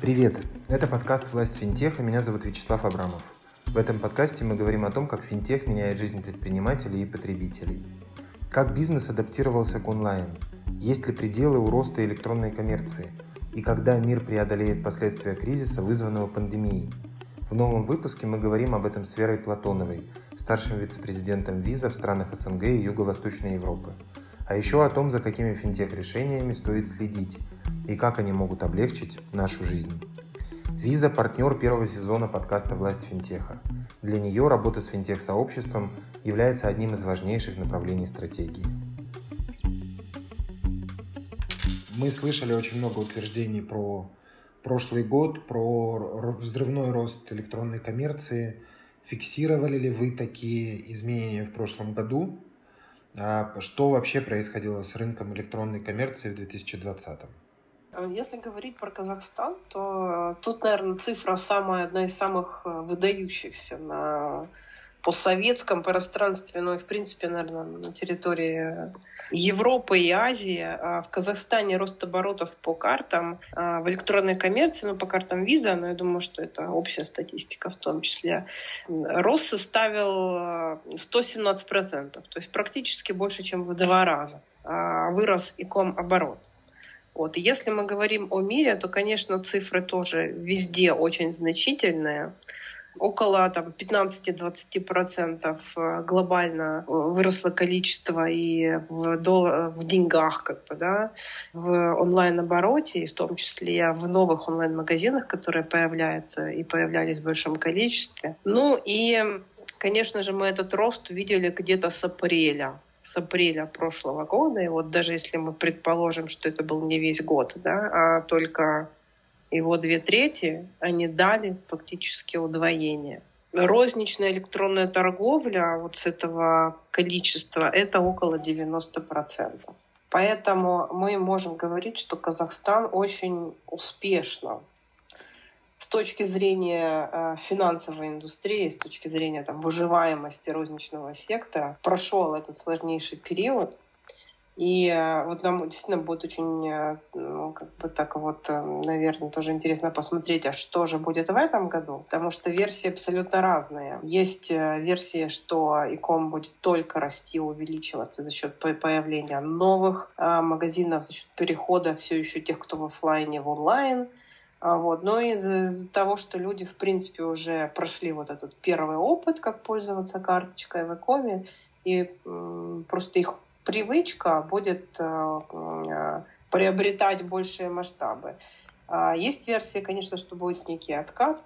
Привет! Это подкаст «Власть финтеха», меня зовут Вячеслав Абрамов. В этом подкасте мы говорим о том, как финтех меняет жизнь предпринимателей и потребителей. Как бизнес адаптировался к онлайн? Есть ли пределы у роста электронной коммерции? И когда мир преодолеет последствия кризиса, вызванного пандемией? В новом выпуске мы говорим об этом с Верой Платоновой, старшим вице-президентом Виза в странах СНГ и Юго-Восточной Европы. А еще о том, за какими финтех-решениями стоит следить и как они могут облегчить нашу жизнь. Виза – партнер первого сезона подкаста «Власть финтеха». Для нее работа с финтех-сообществом является одним из важнейших направлений стратегии. Мы слышали очень много утверждений про прошлый год, про взрывной рост электронной коммерции. Фиксировали ли вы такие изменения в прошлом году? А что вообще происходило с рынком электронной коммерции в 2020? Э, если говорить про Казахстан, то э, тут, наверное, цифра самая, одна из самых э, выдающихся на постсоветском пространстве, ну и, в принципе, наверное, на территории Европы и Азии. А в Казахстане рост оборотов по картам а в электронной коммерции, ну, по картам виза, но я думаю, что это общая статистика в том числе, рост составил 117%, то есть практически больше, чем в два раза а вырос иком оборот. Вот. И если мы говорим о мире, то, конечно, цифры тоже везде очень значительные. Около там, 15-20% э, глобально э, выросло количество и в, дол- в деньгах, как бы, да, в онлайн-обороте, и в том числе в новых онлайн-магазинах, которые появляются и появлялись в большом количестве. Ну и, конечно же, мы этот рост увидели где-то с апреля с апреля прошлого года, и вот даже если мы предположим, что это был не весь год, да, а только его две трети, они дали фактически удвоение. Розничная электронная торговля вот с этого количества это около 90%. Поэтому мы можем говорить, что Казахстан очень успешно с точки зрения э, финансовой индустрии, с точки зрения там, выживаемости розничного сектора, прошел этот сложнейший период. И э, вот нам действительно будет очень, э, ну, как бы так вот, наверное, тоже интересно посмотреть, а что же будет в этом году, потому что версии абсолютно разные. Есть версия, что иком будет только расти, увеличиваться за счет появления новых магазинов, за счет перехода все еще тех, кто в офлайне в онлайн. А вот. Но из-за из того, что люди, в принципе, уже прошли вот этот первый опыт, как пользоваться карточкой в Экоме, и просто их привычка будет э, э, приобретать большие масштабы. А есть версия, конечно, что будет некий откат.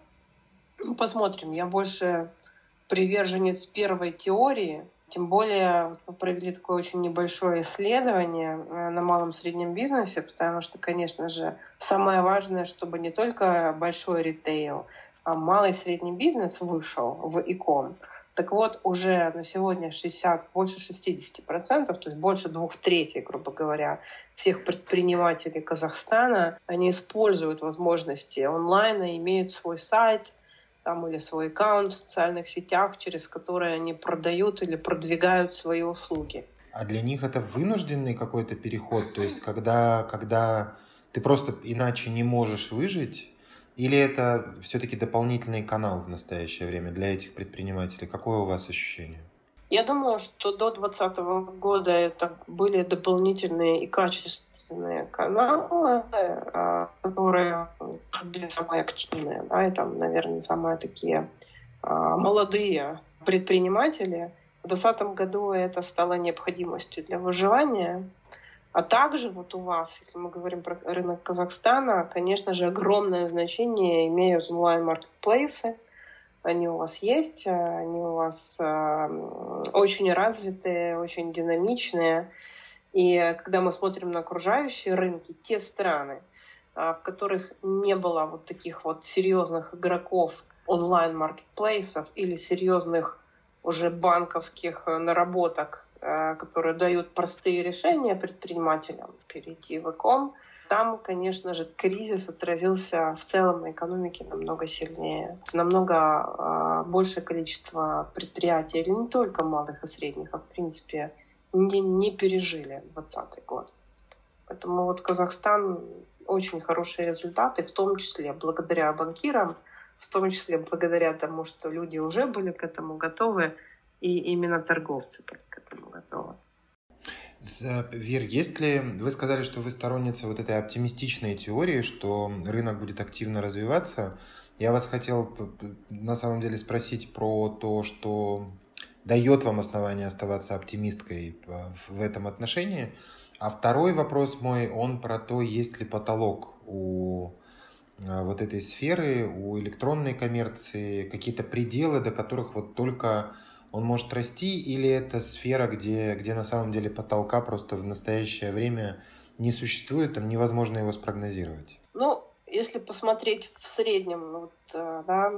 Посмотрим. Я больше приверженец первой теории, тем более мы провели такое очень небольшое исследование э, на малом среднем бизнесе, потому что, конечно же, самое важное, чтобы не только большой ритейл, а малый средний бизнес вышел в ИКОМ. Так вот, уже на сегодня 60, больше 60%, то есть больше двух третей, грубо говоря, всех предпринимателей Казахстана, они используют возможности онлайна, имеют свой сайт, там, или свой аккаунт в социальных сетях, через которые они продают или продвигают свои услуги. А для них это вынужденный какой-то переход, то есть когда, когда ты просто иначе не можешь выжить, или это все-таки дополнительный канал в настоящее время для этих предпринимателей? Какое у вас ощущение? Я думаю, что до 2020 года это были дополнительные и качественные каналы, а, которые были самые активные, да, и там, наверное, самые такие а, молодые предприниматели. В 2020 году это стало необходимостью для выживания. А также вот у вас, если мы говорим про рынок Казахстана, конечно же, огромное значение имеют онлайн-маркетплейсы. Они у вас есть, они у вас э, очень развитые, очень динамичные. И когда мы смотрим на окружающие рынки, те страны, а, в которых не было вот таких вот серьезных игроков онлайн-маркетплейсов или серьезных уже банковских э, наработок, э, которые дают простые решения предпринимателям перейти в ЭКОМ, там, конечно же, кризис отразился в целом на экономике намного сильнее. Намного э, большее количество предприятий, или не только малых и средних, а в принципе не, не пережили 2020 год. Поэтому вот Казахстан очень хорошие результаты, в том числе благодаря банкирам, в том числе благодаря тому, что люди уже были к этому готовы, и именно торговцы к этому готовы. Вер, есть ли... Вы сказали, что вы сторонница вот этой оптимистичной теории, что рынок будет активно развиваться. Я вас хотел на самом деле спросить про то, что дает вам основание оставаться оптимисткой в этом отношении. А второй вопрос мой, он про то, есть ли потолок у а, вот этой сферы, у электронной коммерции, какие-то пределы, до которых вот только он может расти, или это сфера, где, где на самом деле потолка просто в настоящее время не существует, там невозможно его спрогнозировать? Ну, если посмотреть в среднем, вот, э, да,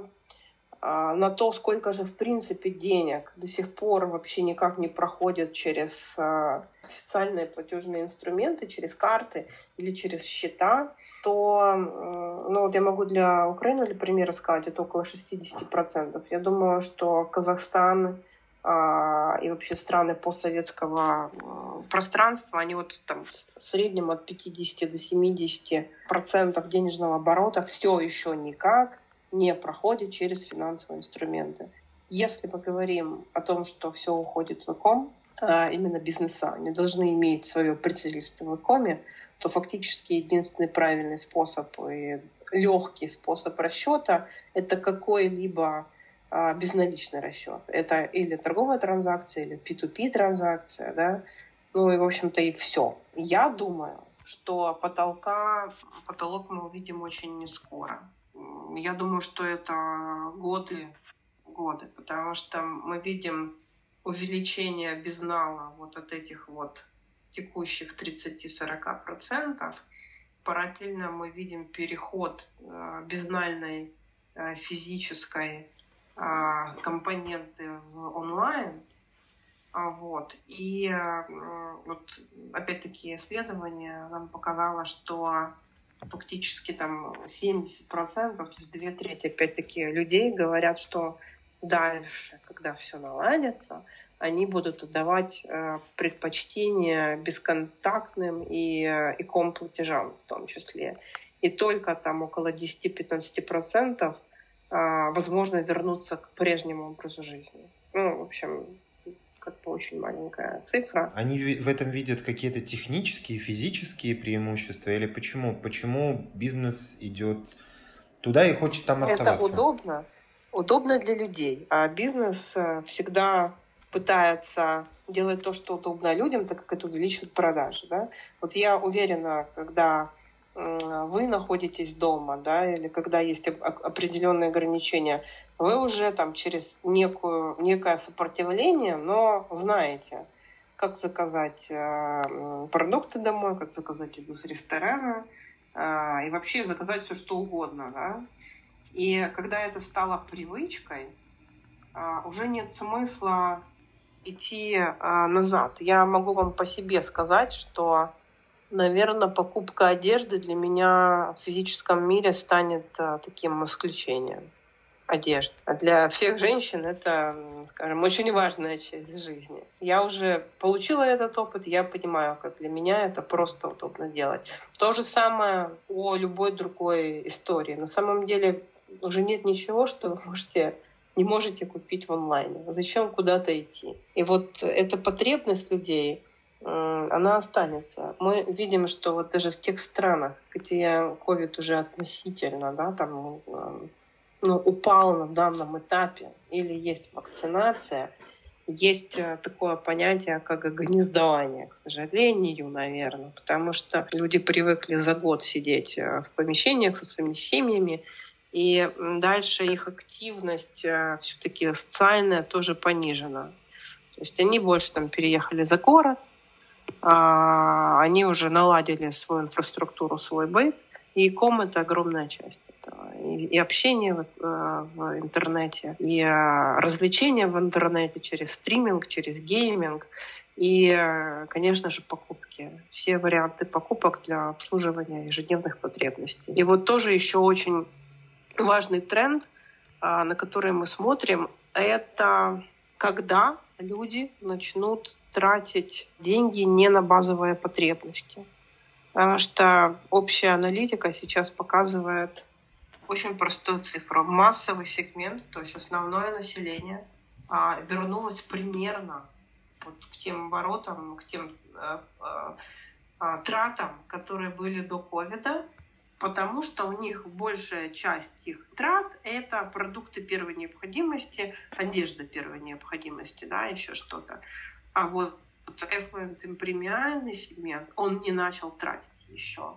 на то, сколько же в принципе денег до сих пор вообще никак не проходит через а, официальные платежные инструменты, через карты или через счета, то ну, вот я могу для Украины, для примера сказать, это около 60%. Я думаю, что Казахстан а, и вообще страны постсоветского пространства, они вот там в среднем от 50 до 70 процентов денежного оборота все еще никак не проходит через финансовые инструменты. Если мы говорим о том, что все уходит в ЭКОМ, а именно бизнеса, они должны иметь свое представительство в ЭКОМе, то фактически единственный правильный способ и легкий способ расчета — это какой-либо а, безналичный расчет. Это или торговая транзакция, или P2P транзакция, да, ну и, в общем-то, и все. Я думаю, что потолка, потолок мы увидим очень не скоро я думаю, что это годы, годы, потому что мы видим увеличение безнала вот от этих вот текущих 30-40%. Параллельно мы видим переход э, безнальной э, физической э, компоненты в онлайн. Вот. И вот, опять-таки исследование нам показало, что фактически там 70%, то есть две трети, опять-таки, людей говорят, что дальше, когда все наладится, они будут отдавать э, предпочтение бесконтактным и, э, и комплатежам в том числе. И только там около 10-15% э, возможно вернуться к прежнему образу жизни. Ну, в общем, как бы очень маленькая цифра. Они в этом видят какие-то технические, физические преимущества или почему? Почему бизнес идет туда и хочет там оставаться? Это удобно. Удобно для людей. А бизнес э, всегда пытается делать то, что удобно людям, так как это увеличивает продажи. Да? Вот я уверена, когда вы находитесь дома, да, или когда есть определенные ограничения, вы уже там через некую, некое сопротивление, но знаете, как заказать э, продукты домой, как заказать еду с ресторана, э, и вообще заказать все что угодно, да. И когда это стало привычкой, э, уже нет смысла идти назад. Я могу вам по себе сказать, что Наверное, покупка одежды для меня в физическом мире станет таким исключением. Одежда. А для всех женщин это, скажем, очень важная часть жизни. Я уже получила этот опыт, я понимаю, как для меня это просто удобно делать. То же самое о любой другой истории. На самом деле уже нет ничего, что вы можете не можете купить в онлайне. Зачем куда-то идти? И вот эта потребность людей, она останется. Мы видим, что вот даже в тех странах, где COVID уже относительно, да, там, ну, упал на данном этапе, или есть вакцинация, есть э, такое понятие, как гнездование, к сожалению, наверное, потому что люди привыкли за год сидеть э, в помещениях со своими семьями, и дальше их активность э, все-таки социальная тоже понижена. То есть они больше там переехали за город, а, они уже наладили свою инфраструктуру, свой быт, и ком это огромная часть этого. И, и общение в, э, в интернете, и э, развлечения в интернете через стриминг, через гейминг. и, э, конечно же, покупки. Все варианты покупок для обслуживания ежедневных потребностей. И вот тоже еще очень важный тренд, на который мы смотрим, это когда люди начнут тратить деньги не на базовые потребности. Потому что общая аналитика сейчас показывает очень простую цифру. Массовый сегмент, то есть основное население, а, вернулось примерно вот к тем воротам, к тем э, э, э, тратам, которые были до ковида, потому что у них большая часть их трат – это продукты первой необходимости, одежда первой необходимости, да, еще что-то. А вот affluent премиальный сегмент, он не начал тратить еще.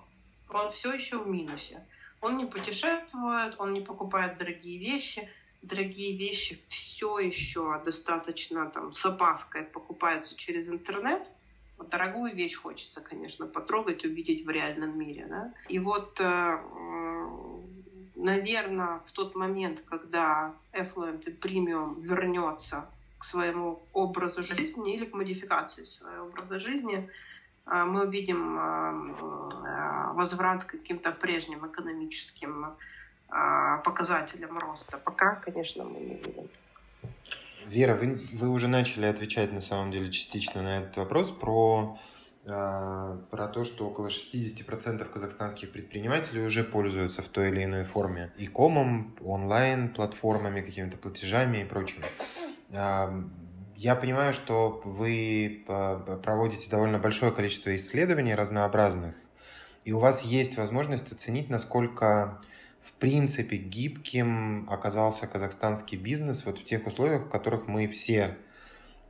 Он все еще в минусе. Он не путешествует, он не покупает дорогие вещи – дорогие вещи все еще достаточно там с опаской покупаются через интернет. Вот дорогую вещь хочется, конечно, потрогать, увидеть в реальном мире. Да? И вот, э, наверное, в тот момент, когда Affluent и Premium вернется к своему образу жизни или к модификации своего образа жизни, э, мы увидим э, возврат к каким-то прежним экономическим а, показателям роста. Пока, конечно, мы не видим. Вера, вы, вы уже начали отвечать на самом деле частично на этот вопрос про, э, про то, что около 60% казахстанских предпринимателей уже пользуются в той или иной форме и комом, онлайн платформами, какими-то платежами и прочим. Я понимаю, что вы проводите довольно большое количество исследований разнообразных, и у вас есть возможность оценить, насколько в принципе гибким оказался казахстанский бизнес вот в тех условиях, в которых мы все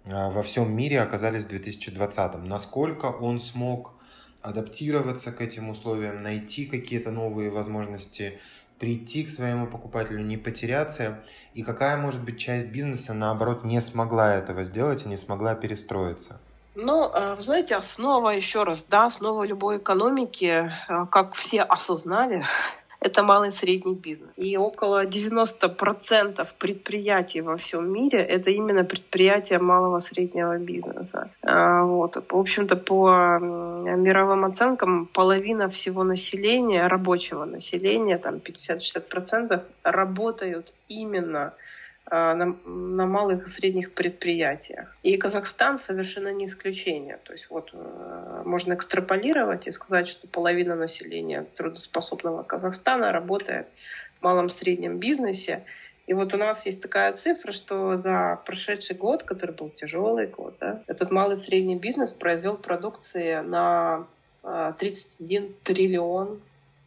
а, во всем мире оказались в 2020. Насколько он смог адаптироваться к этим условиям, найти какие-то новые возможности, прийти к своему покупателю, не потеряться, и какая, может быть, часть бизнеса, наоборот, не смогла этого сделать и не смогла перестроиться? Ну, вы знаете, основа, еще раз, да, основа любой экономики, а, как все осознали, это малый и средний бизнес. И около 90% предприятий во всем мире это именно предприятия малого и среднего бизнеса. А, вот. В общем-то, по мировым оценкам, половина всего населения, рабочего населения, там 50-60% работают именно на, на малых и средних предприятиях. И Казахстан совершенно не исключение. То есть вот э, можно экстраполировать и сказать, что половина населения трудоспособного Казахстана работает в малом и среднем бизнесе. И вот у нас есть такая цифра, что за прошедший год, который был тяжелый год, да, этот малый средний бизнес произвел продукции на 31 а, триллион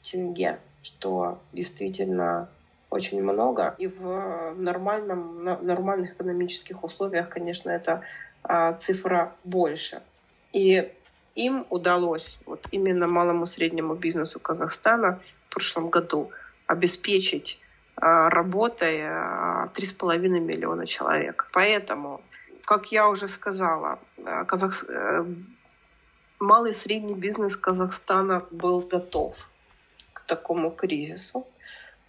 тенге, что действительно очень много. И в нормальном, нормальных экономических условиях, конечно, эта а, цифра больше. И им удалось, вот именно малому среднему бизнесу Казахстана в прошлом году обеспечить а, работой а, 3,5 миллиона человек. Поэтому, как я уже сказала, а, Казах... Э, малый и средний бизнес Казахстана был готов к такому кризису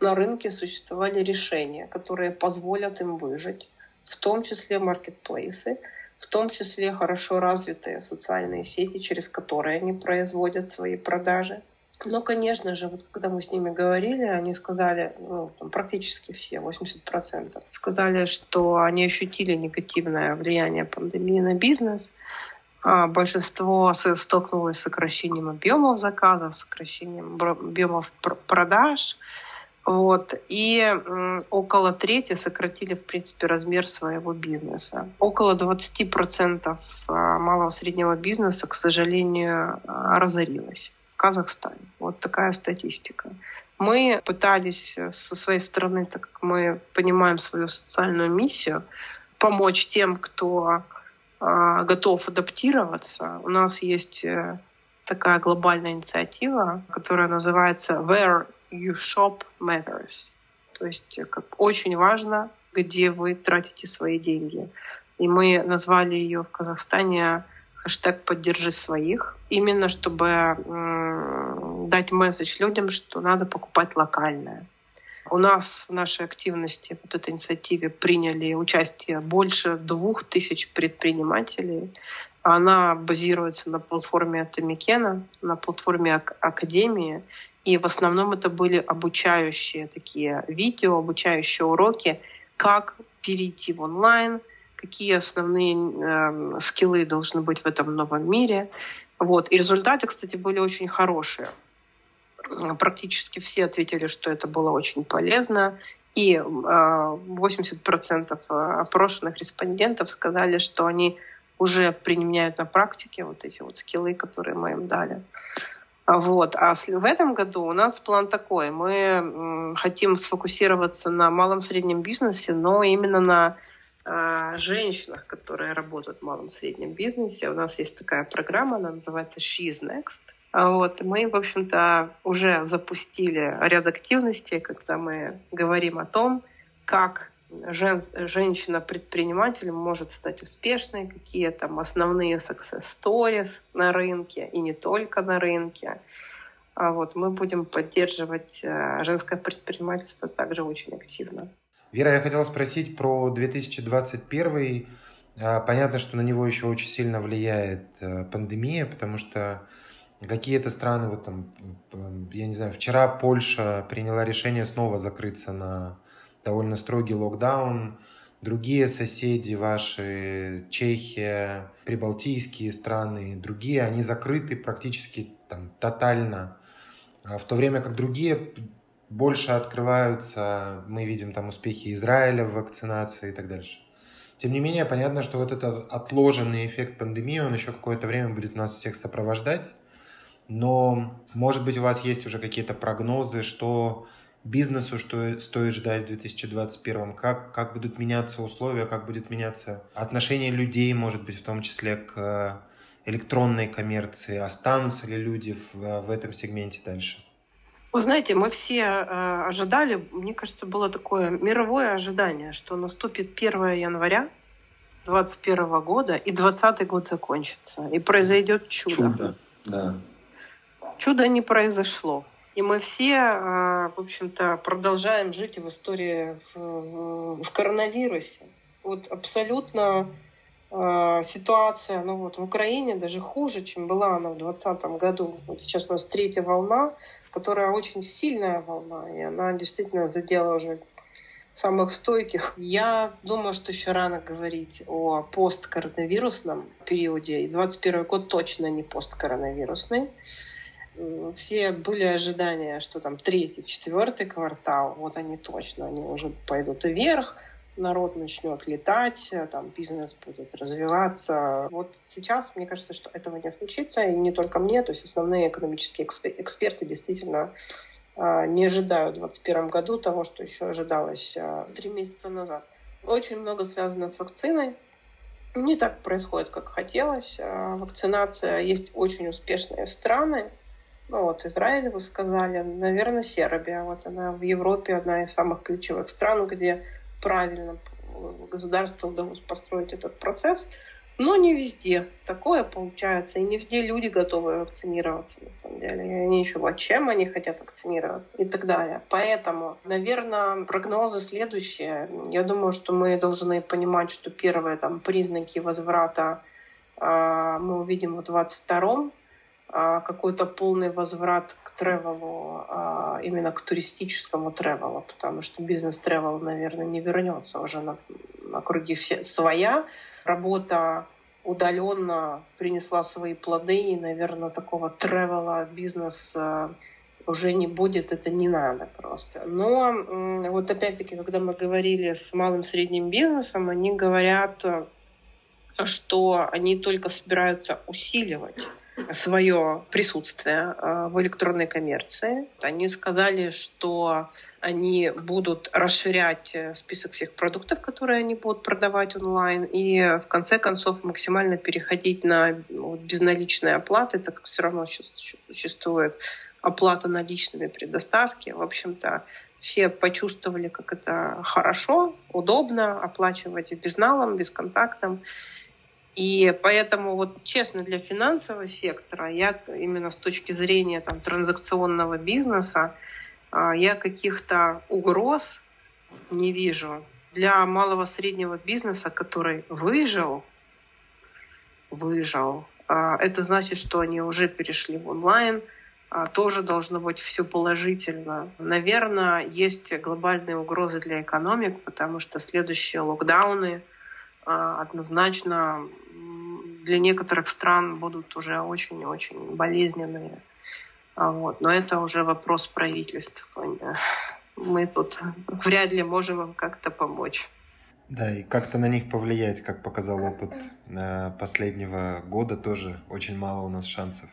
на рынке существовали решения, которые позволят им выжить, в том числе маркетплейсы, в том числе хорошо развитые социальные сети, через которые они производят свои продажи. Но, конечно же, вот когда мы с ними говорили, они сказали, ну, там, практически все, 80%, сказали, что они ощутили негативное влияние пандемии на бизнес. А большинство столкнулось с сокращением объемов заказов, сокращением объемов продаж. Вот. И около трети сократили, в принципе, размер своего бизнеса. Около 20% а, малого среднего бизнеса, к сожалению, а, разорилось в Казахстане. Вот такая статистика. Мы пытались со своей стороны, так как мы понимаем свою социальную миссию, помочь тем, кто э, готов адаптироваться. У нас есть э, такая глобальная инициатива, которая называется Where you shop matters. То есть э, как очень важно, где вы тратите свои деньги. И мы назвали ее в Казахстане хэштег «Поддержи своих», именно чтобы дать месседж людям, что надо покупать локальное. У нас в нашей активности, вот этой инициативе, приняли участие больше двух тысяч предпринимателей. Она базируется на платформе Атомикена, на платформе Академии. И в основном это были обучающие такие видео, обучающие уроки, как перейти в онлайн, какие основные э, скиллы должны быть в этом новом мире. Вот. И результаты, кстати, были очень хорошие. Практически все ответили, что это было очень полезно. И э, 80% опрошенных респондентов сказали, что они уже применяют на практике вот эти вот скиллы, которые мы им дали. Вот. А в этом году у нас план такой. Мы хотим сфокусироваться на малом среднем бизнесе, но именно на э, женщинах, которые работают в малом среднем бизнесе. У нас есть такая программа, она называется She's Next. Вот. Мы, в общем-то, уже запустили ряд активностей, когда мы говорим о том, как жен, женщина-предприниматель может стать успешной, какие там основные success stories на рынке и не только на рынке. А вот мы будем поддерживать э, женское предпринимательство также очень активно. Вера, я хотела спросить про 2021. А, понятно, что на него еще очень сильно влияет э, пандемия, потому что какие-то страны, вот там, я не знаю, вчера Польша приняла решение снова закрыться на довольно строгий локдаун. Другие соседи ваши, Чехия, прибалтийские страны, другие, они закрыты практически там тотально. А в то время как другие больше открываются, мы видим там успехи Израиля в вакцинации и так дальше. Тем не менее, понятно, что вот этот отложенный эффект пандемии, он еще какое-то время будет нас всех сопровождать. Но, может быть, у вас есть уже какие-то прогнозы, что бизнесу, что стоит ждать в 2021, как, как будут меняться условия, как будет меняться отношение людей, может быть, в том числе к э, электронной коммерции, останутся ли люди в, в этом сегменте дальше? Вы знаете, мы все э, ожидали, мне кажется, было такое мировое ожидание, что наступит 1 января 2021 года, и 2020 год закончится, и произойдет чудо. Чудо, да. Чудо не произошло. И мы все, а, в общем-то, продолжаем жить в истории в, в коронавирусе. Вот абсолютно э, ситуация, ну вот в Украине даже хуже, чем была она в 2020 году. Вот сейчас у нас третья волна, которая очень сильная волна, и она действительно задела уже самых стойких. Я думаю, что еще рано говорить о посткоронавирусном периоде. И 21 год точно не посткоронавирусный все были ожидания, что там третий, четвертый квартал, вот они точно, они уже пойдут вверх, народ начнет летать, там бизнес будет развиваться. Вот сейчас, мне кажется, что этого не случится, и не только мне, то есть основные экономические эксперты действительно а, не ожидают в 2021 году того, что еще ожидалось а, три месяца назад. Очень много связано с вакциной. Не так происходит, как хотелось. Вакцинация есть очень успешные страны, ну вот Израиль, вы сказали, наверное, Сербия. Вот она в Европе одна из самых ключевых стран, где правильно государству удалось построить этот процесс. Но не везде такое получается. И не везде люди готовы вакцинироваться, на самом деле. И они еще вот чем они хотят вакцинироваться и так далее. Поэтому, наверное, прогнозы следующие. Я думаю, что мы должны понимать, что первые там признаки возврата э, мы увидим в 22 а, какой-то полный возврат к тревелу, а, именно к туристическому тревелу, потому что бизнес-тревел, наверное, не вернется уже на, на круги все, своя. Работа удаленно принесла свои плоды, и, наверное, такого тревела бизнес а, уже не будет, это не надо просто. Но вот опять-таки, когда мы говорили с малым средним бизнесом, они говорят, что они только собираются усиливать свое присутствие э, в электронной коммерции. Они сказали, что они будут расширять э, список всех продуктов, которые они будут продавать онлайн, и в конце концов максимально переходить на безналичные оплаты, так как все равно существует оплата наличными при доставке. В общем-то, все почувствовали, как это хорошо, удобно оплачивать безналом, бесконтактом. И поэтому, вот честно, для финансового сектора, я именно с точки зрения там, транзакционного бизнеса, а, я каких-то угроз не вижу. Для малого среднего бизнеса, который выжил, выжил. А, это значит, что они уже перешли в онлайн. А, тоже должно быть все положительно. Наверное, есть глобальные угрозы для экономик, потому что следующие локдауны однозначно для некоторых стран будут уже очень-очень болезненные. Вот. Но это уже вопрос правительства. Мы тут вряд ли можем им как-то помочь. Да, и как-то на них повлиять, как показал опыт э, последнего года, тоже очень мало у нас шансов.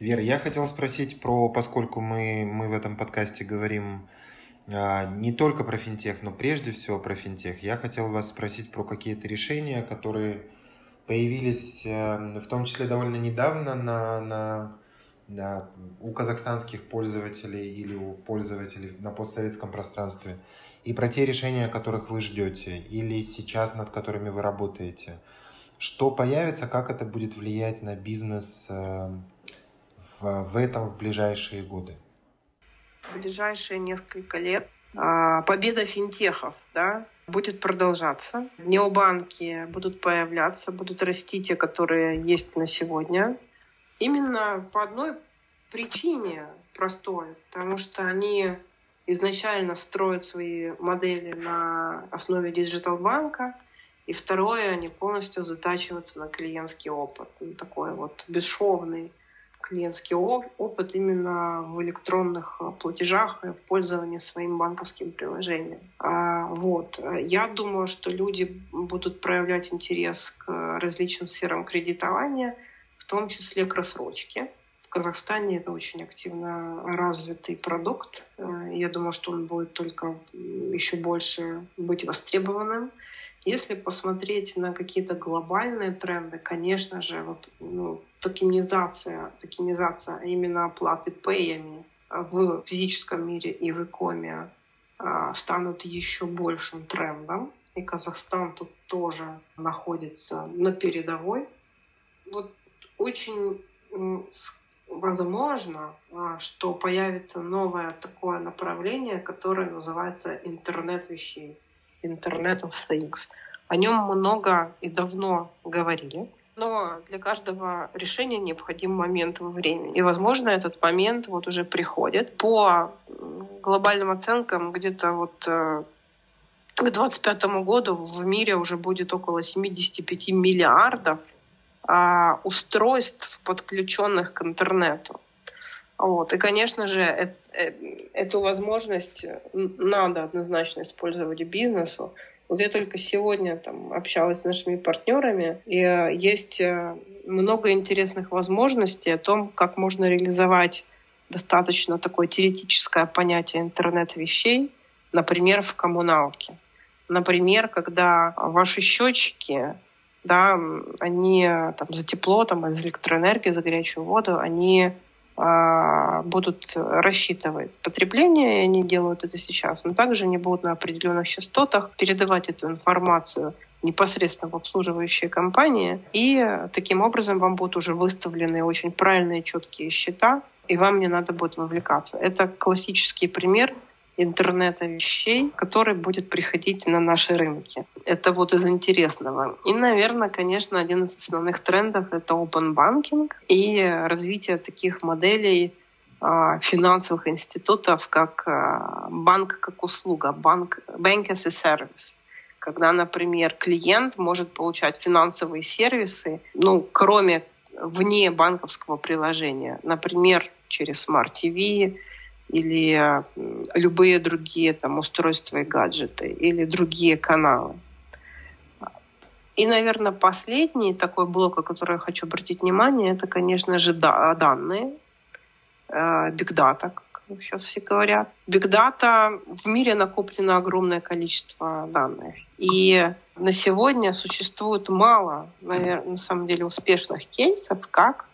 Вера, я хотел спросить про, поскольку мы, мы в этом подкасте говорим а, не только про финтех, но прежде всего про финтех, я хотел вас спросить про какие-то решения, которые появились э, в том числе довольно недавно на, на, на, у казахстанских пользователей или у пользователей на постсоветском пространстве – и про те решения, которых вы ждете, или сейчас над которыми вы работаете. Что появится, как это будет влиять на бизнес э, в, в этом в ближайшие годы? Ближайшие несколько лет а, победа финтехов да, будет продолжаться. Необанки будут появляться, будут расти те, которые есть на сегодня. Именно по одной причине простой, потому что они изначально строят свои модели на основе digital-банка, и второе, они полностью затачиваются на клиентский опыт. Ну, такой вот бесшовный клиентский опыт именно в электронных э, платежах и в пользовании своим банковским приложением. А, вот. Я думаю, что люди будут проявлять интерес к различным сферам кредитования, в том числе к рассрочке. Казахстане это очень активно развитый продукт. Э, я думаю, что он будет только еще больше быть востребованным. Если посмотреть на какие-то глобальные тренды, конечно же, вот, ну, токенизация, токенизация именно оплаты пэями в физическом мире и в икоме а, станут еще большим трендом. И Казахстан тут тоже находится на передовой. Вот очень возможно, а, что появится новое такое направление, которое называется интернет вещей, Internet of Things. О нем много и давно говорили, но для каждого решения необходим момент во времени. И, возможно, этот момент вот уже приходит. По глобальным оценкам, где-то вот э, к 2025 году в мире уже будет около 75 миллиардов а, устройств, подключенных к интернету. Вот. И, конечно же, э, э, эту возможность надо однозначно использовать бизнесу. Вот я только сегодня там, общалась с нашими партнерами, и э, есть много интересных возможностей о том, как можно реализовать достаточно такое теоретическое понятие интернет вещей, например, в коммуналке. Например, когда ваши счетчики да, они там, за тепло, там, за электроэнергию, за горячую воду, они э, будут рассчитывать потребление, и они делают это сейчас, но также они будут на определенных частотах передавать эту информацию непосредственно в обслуживающие компании, и таким образом вам будут уже выставлены очень правильные, четкие счета, и вам не надо будет вовлекаться. Это классический пример интернета вещей, который будет приходить на наши рынки. Это вот из интересного. И, наверное, конечно, один из основных трендов — это open banking и развитие таких моделей а, финансовых институтов, как а, банк как услуга, банк, bank as a service когда, например, клиент может получать финансовые сервисы, ну, кроме вне банковского приложения, например, через Smart TV, или любые другие там устройства и гаджеты, или другие каналы. И, наверное, последний такой блок, о котором я хочу обратить внимание, это, конечно же, данные, бигдата, как сейчас все говорят. Бигдата в мире накоплено огромное количество данных. И на сегодня существует мало, наверное, на самом деле, успешных кейсов, как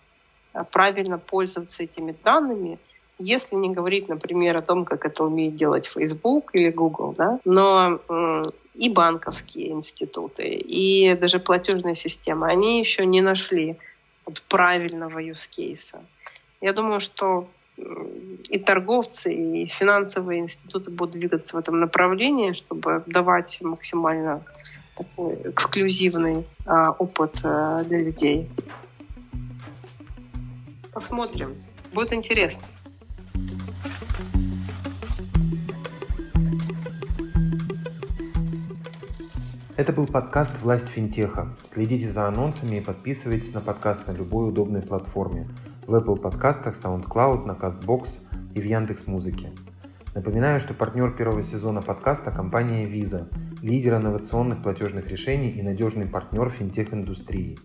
правильно пользоваться этими данными – если не говорить, например, о том, как это умеет делать Facebook или Google, да, но и банковские институты, и даже платежные системы, они еще не нашли вот правильного case. Я думаю, что и торговцы, и финансовые институты будут двигаться в этом направлении, чтобы давать максимально такой эксклюзивный а, опыт а, для людей. Посмотрим. Будет интересно. Это был подкаст «Власть финтеха». Следите за анонсами и подписывайтесь на подкаст на любой удобной платформе. В Apple подкастах, SoundCloud, на CastBox и в Яндекс Музыке. Напоминаю, что партнер первого сезона подкаста – компания Visa, лидер инновационных платежных решений и надежный партнер финтех-индустрии.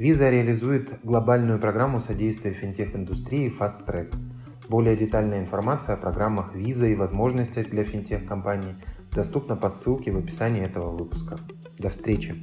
Visa реализует глобальную программу содействия финтех-индустрии Fast Track. Более детальная информация о программах Visa и возможностях для финтех-компаний доступна по ссылке в описании этого выпуска. До встречи!